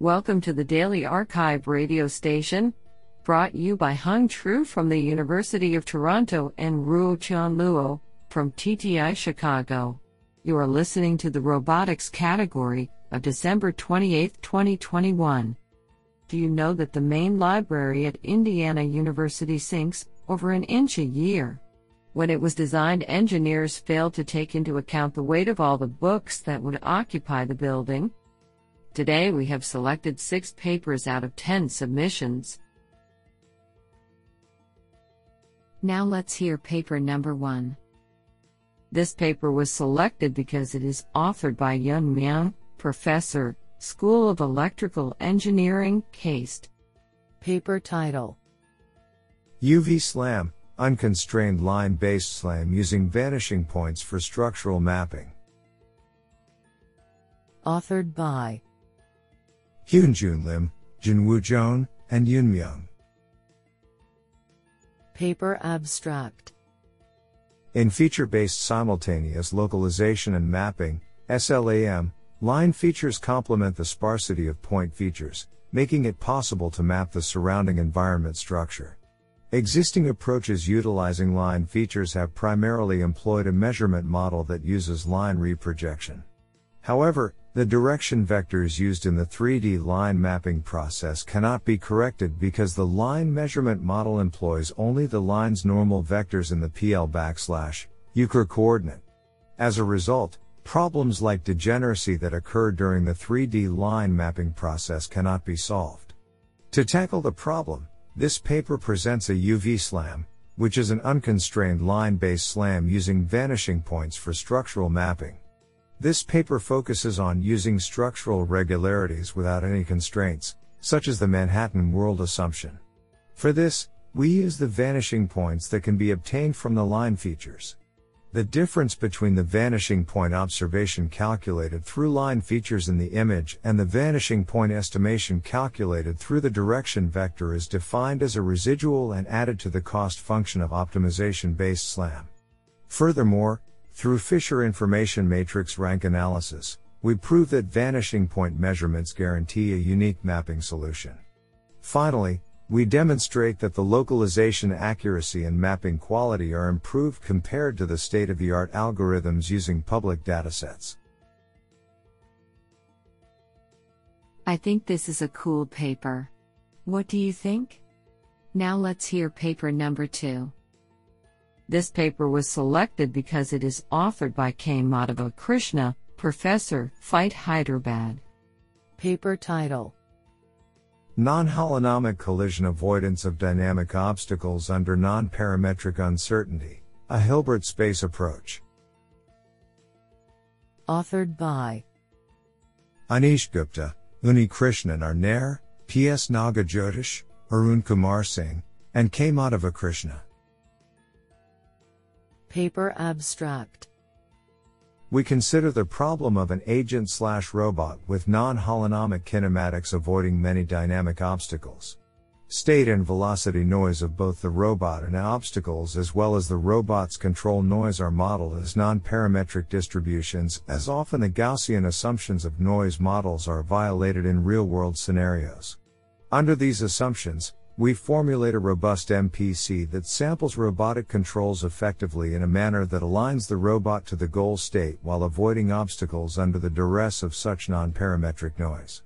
Welcome to the Daily Archive radio station, brought you by Hung Tru from the University of Toronto and Ruotian Luo from TTI Chicago. You are listening to the robotics category of December 28, 2021. Do you know that the main library at Indiana University sinks over an inch a year? When it was designed, engineers failed to take into account the weight of all the books that would occupy the building. Today we have selected six papers out of 10 submissions. Now let's hear paper number one. This paper was selected because it is authored by Hyun Myung, Professor, School of Electrical Engineering, KAIST. Paper title UV SLAM, Unconstrained Line Based SLAM using vanishing points for structural mapping. Authored by Hyunjun Lim, Jinwoo Jeon, and Hyun Myung. Paper Abstract In feature based simultaneous localization and mapping, SLAM, line features complement the sparsity of point features, making it possible to map the surrounding environment structure. Existing approaches utilizing line features have primarily employed a measurement model that uses line reprojection. However, the direction vectors used in the 3D line mapping process cannot be corrected because the line measurement model employs only the line's normal vectors in the PL backslash Euclid coordinate. As a result, problems like degeneracy that occur during the 3D line mapping process cannot be solved. To tackle the problem, this paper presents a UV SLAM, which is an unconstrained line-based SLAM using vanishing points for structural mapping. This paper focuses on using structural regularities without any constraints, such as the Manhattan world assumption. For this, we use the vanishing points that can be obtained from the line features. The difference between the vanishing point observation calculated through line features in the image and the vanishing point estimation calculated through the direction vector is defined as a residual and added to the cost function of optimization based SLAM. Furthermore, through Fisher Information Matrix rank analysis, we prove that vanishing point measurements guarantee a unique mapping solution. Finally, we demonstrate that the localization accuracy and mapping quality are improved compared to the state of the art algorithms using public datasets. I think this is a cool paper. What do you think? Now let's hear paper number two. This paper was selected because it is authored by K. Madhava Krishna, Professor, FITE Hyderabad. Paper title Non-holonomic collision avoidance of dynamic obstacles under non-parametric uncertainty, a Hilbert space approach. Authored by Anish Gupta, Unni Krishnan R Nair, P.S. Naga Jyotish, Arun Kumar Singh, and K. Madhava Krishna. Paper Abstract We consider the problem of an agent slash robot with non-holonomic kinematics avoiding many dynamic obstacles. State and velocity noise of both the robot and obstacles as well as the robot's control noise are modeled as non-parametric distributions as often the Gaussian assumptions of noise models are violated in real-world scenarios. Under these assumptions, we formulate a robust MPC that samples robotic controls effectively in a manner that aligns the robot to the goal state while avoiding obstacles under the duress of such non-parametric noise.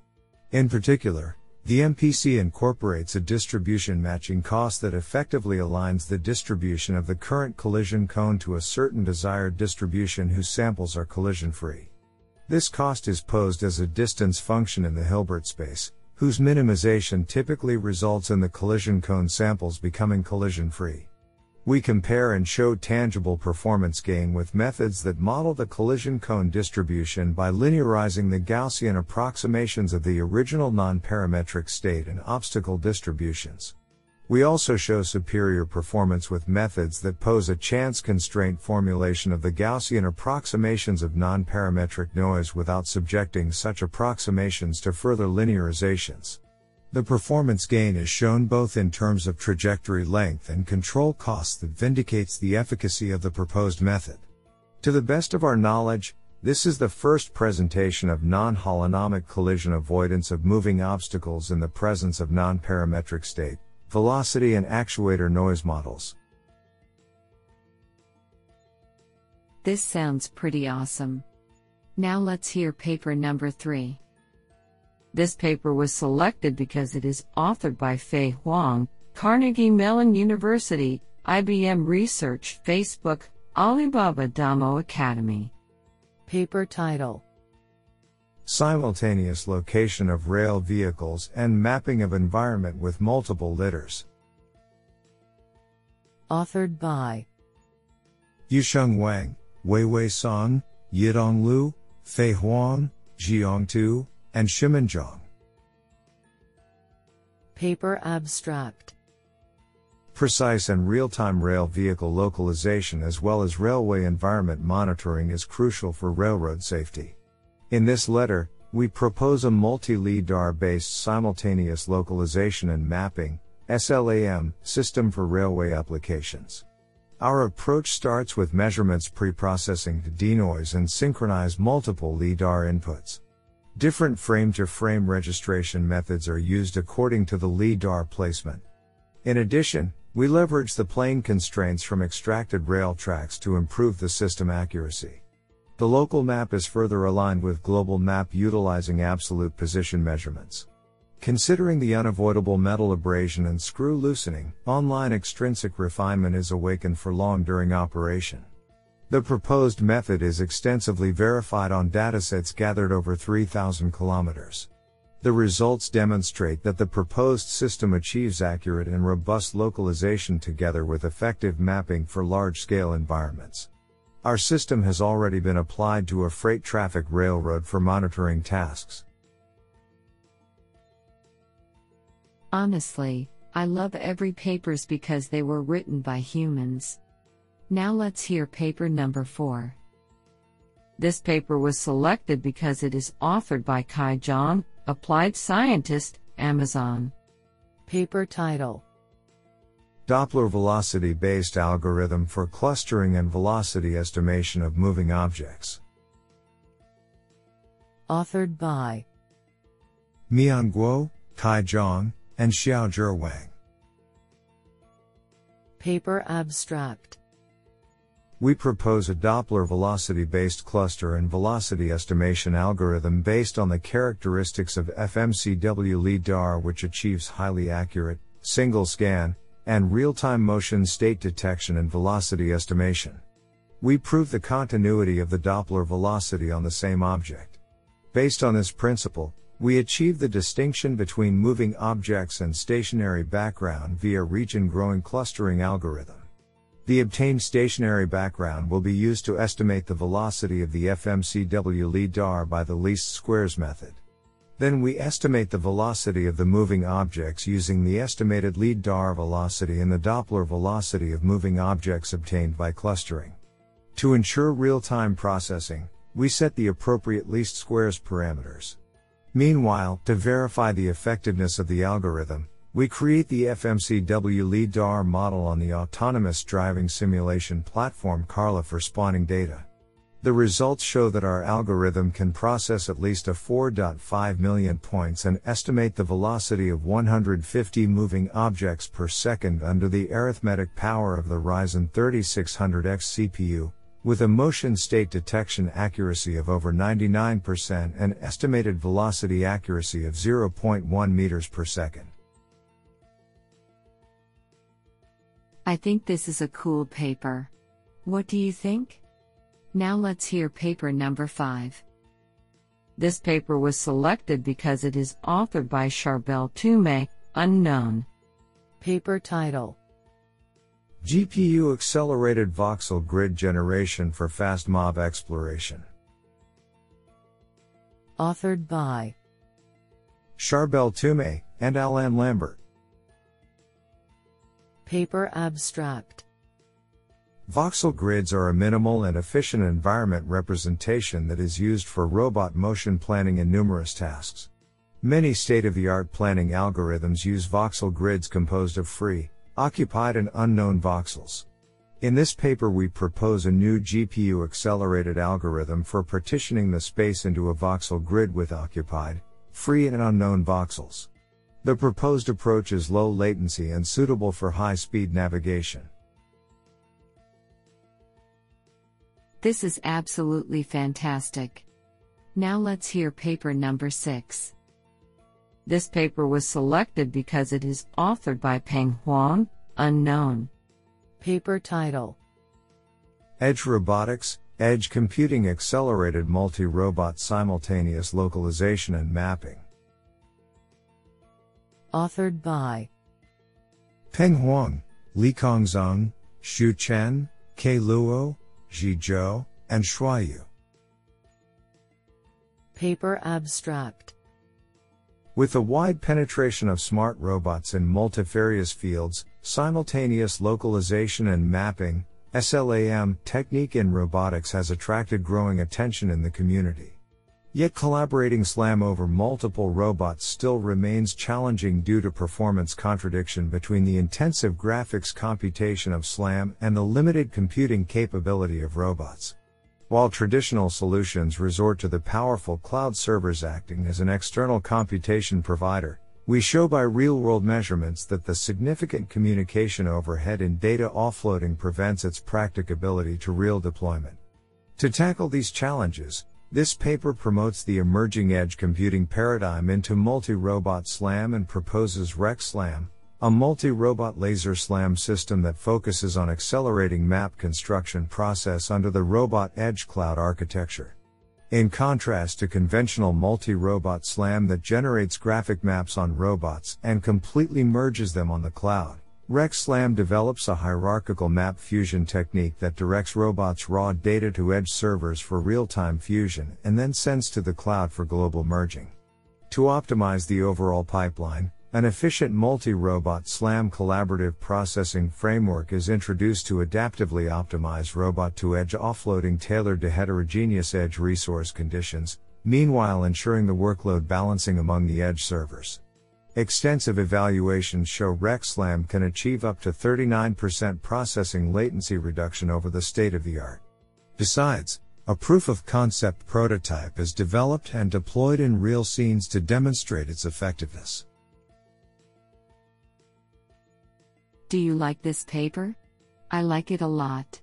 In particular, the MPC incorporates a distribution matching cost that effectively aligns the distribution of the current collision cone to a certain desired distribution whose samples are collision free. This cost is posed as a distance function in the Hilbert space, whose minimization typically results in the collision cone samples becoming collision free. We compare and show tangible performance gain with methods that model the collision cone distribution by linearizing the Gaussian approximations of the original non-parametric state and obstacle distributions. We also show superior performance with methods that pose a chance constraint formulation of the Gaussian approximations of non-parametric noise without subjecting such approximations to further linearizations. The performance gain is shown both in terms of trajectory length and control costs that vindicates the efficacy of the proposed method. To the best of our knowledge, This is the first presentation of non-holonomic collision avoidance of moving obstacles in the presence of non-parametric state, velocity and actuator noise models. This sounds pretty awesome. Now let's hear paper number 3. This paper was selected because it is authored by Fei Huang, Carnegie Mellon University, IBM Research, Facebook, Alibaba Damo Academy. Paper title Simultaneous location of rail vehicles and mapping of environment with multiple LiDARs. Authored by Yusheng Wang, Weiwei Song, Yidong Lou, Fei Huang, Jiong Tu, and Shimin Zhang. Paper abstract Precise and real-time rail vehicle localization as well as railway environment monitoring is crucial for railroad safety. In this letter, we propose a multi-LiDAR based simultaneous localization and mapping SLAM system for railway applications. Our approach starts with measurements pre-processing to denoise and synchronize multiple LiDAR inputs. Different frame to frame registration methods are used according to the LiDAR placement. In addition, we leverage the plane constraints from extracted rail tracks to improve the system accuracy. The local map is further aligned with global map utilizing absolute position measurements. Considering the unavoidable metal abrasion and screw loosening, online extrinsic refinement is awakened for long during operation. The proposed method is extensively verified on datasets gathered over 3,000 kilometers. The results demonstrate that the proposed system achieves accurate and robust localization together with effective mapping for large scale environments. Our system has already been applied to a freight traffic railroad for monitoring tasks. Honestly, I love every papers because they were written by humans. Now let's hear paper number 4. This paper was selected because it is authored by Kai Zhang, applied scientist, Amazon. Paper title Doppler velocity based algorithm for clustering and velocity estimation of moving objects. Authored by Mian Guo, Kai Zhang, and Xiaozhi Wang. Paper abstract we propose a Doppler velocity based cluster and velocity estimation algorithm based on the characteristics of FMCW LiDAR, which achieves highly accurate, single scan, and real time motion state detection and velocity estimation. We prove the continuity of the Doppler velocity on the same object. Based on this principle, we achieve the distinction between moving objects and stationary background via region growing clustering algorithm. The obtained stationary background will be used to estimate the velocity of the FMCW LiDAR by the least squares method. Then we estimate the velocity of the moving objects using the estimated LiDAR velocity and the Doppler velocity of moving objects obtained by clustering. To ensure real-time processing, we set the appropriate least squares parameters. Meanwhile, to verify the effectiveness of the algorithm, we create the FMCW dar model on the autonomous driving simulation platform Carla for spawning data. The results show that our algorithm can process at least a 4.5 million points and estimate the velocity of 150 moving objects per second under the arithmetic power of the Ryzen 3600X CPU, with a motion state detection accuracy of over 99% and estimated velocity accuracy of 0.1 meters per second. I think this is a cool paper. What do you think? Now let's hear paper number 5. This paper was selected because it is authored by Charbel Toumieh, unknown. Paper title GPU Accelerated Voxel Grid Generation for Fast MAV Exploration. Authored by Charbel Toumieh and Alan Lambert. Paper abstract Voxel grids are a minimal and efficient environment representation that is used for robot motion planning in numerous tasks. Many state of the art planning algorithms use voxel grids composed of free, occupied, and unknown voxels. In this paper, we propose a new GPU accelerated algorithm for partitioning the space into a voxel grid with occupied, free, and unknown voxels. The proposed approach is low latency and suitable for high speed navigation. This is absolutely fantastic. Now let's hear paper number 6. This paper was selected because it is authored by Peng Huang, unknown. Paper title Edge Robotics, Edge Computing Accelerated Multi Robot Simultaneous Localization and Mapping. Authored by Peng Huang, Likong Zheng, Xu Chen, Ke Luo, Ji Zhou, and Shuaiyu. Paper Abstract With the wide penetration of smart robots in multifarious fields, simultaneous localization and mapping, SLAM technique in robotics has attracted growing attention in the community. Yet collaborating SLAM over multiple robots still remains challenging due to performance contradiction between the intensive graphics computation of SLAM and the limited computing capability of robots. While traditional solutions resort to the powerful cloud servers acting as an external computation provider, we show by real world measurements that the significant communication overhead in data offloading prevents its practicability to real deployment. To tackle these challenges, this paper promotes the emerging edge computing paradigm into multi-robot SLAM and proposes RecSLAM, a multi-robot laser SLAM system that focuses on accelerating map construction process under the robot edge cloud architecture. In contrast to conventional multi-robot SLAM that generates graphic maps on robots and completely merges them on the cloud, RecSLAM develops a hierarchical map fusion technique that directs robots' raw data to edge servers for real time fusion and then sends to the cloud for global merging. To optimize the overall pipeline, an efficient multi robot SLAM collaborative processing framework is introduced to adaptively optimize robot to edge offloading tailored to heterogeneous edge resource conditions, meanwhile ensuring the workload balancing among the edge servers. Extensive evaluations show RecSLAM can achieve up to 39% processing latency reduction over the state of the art. Besides, a proof of concept prototype is developed and deployed in real scenes to demonstrate its effectiveness. Do you like this paper? I like it a lot.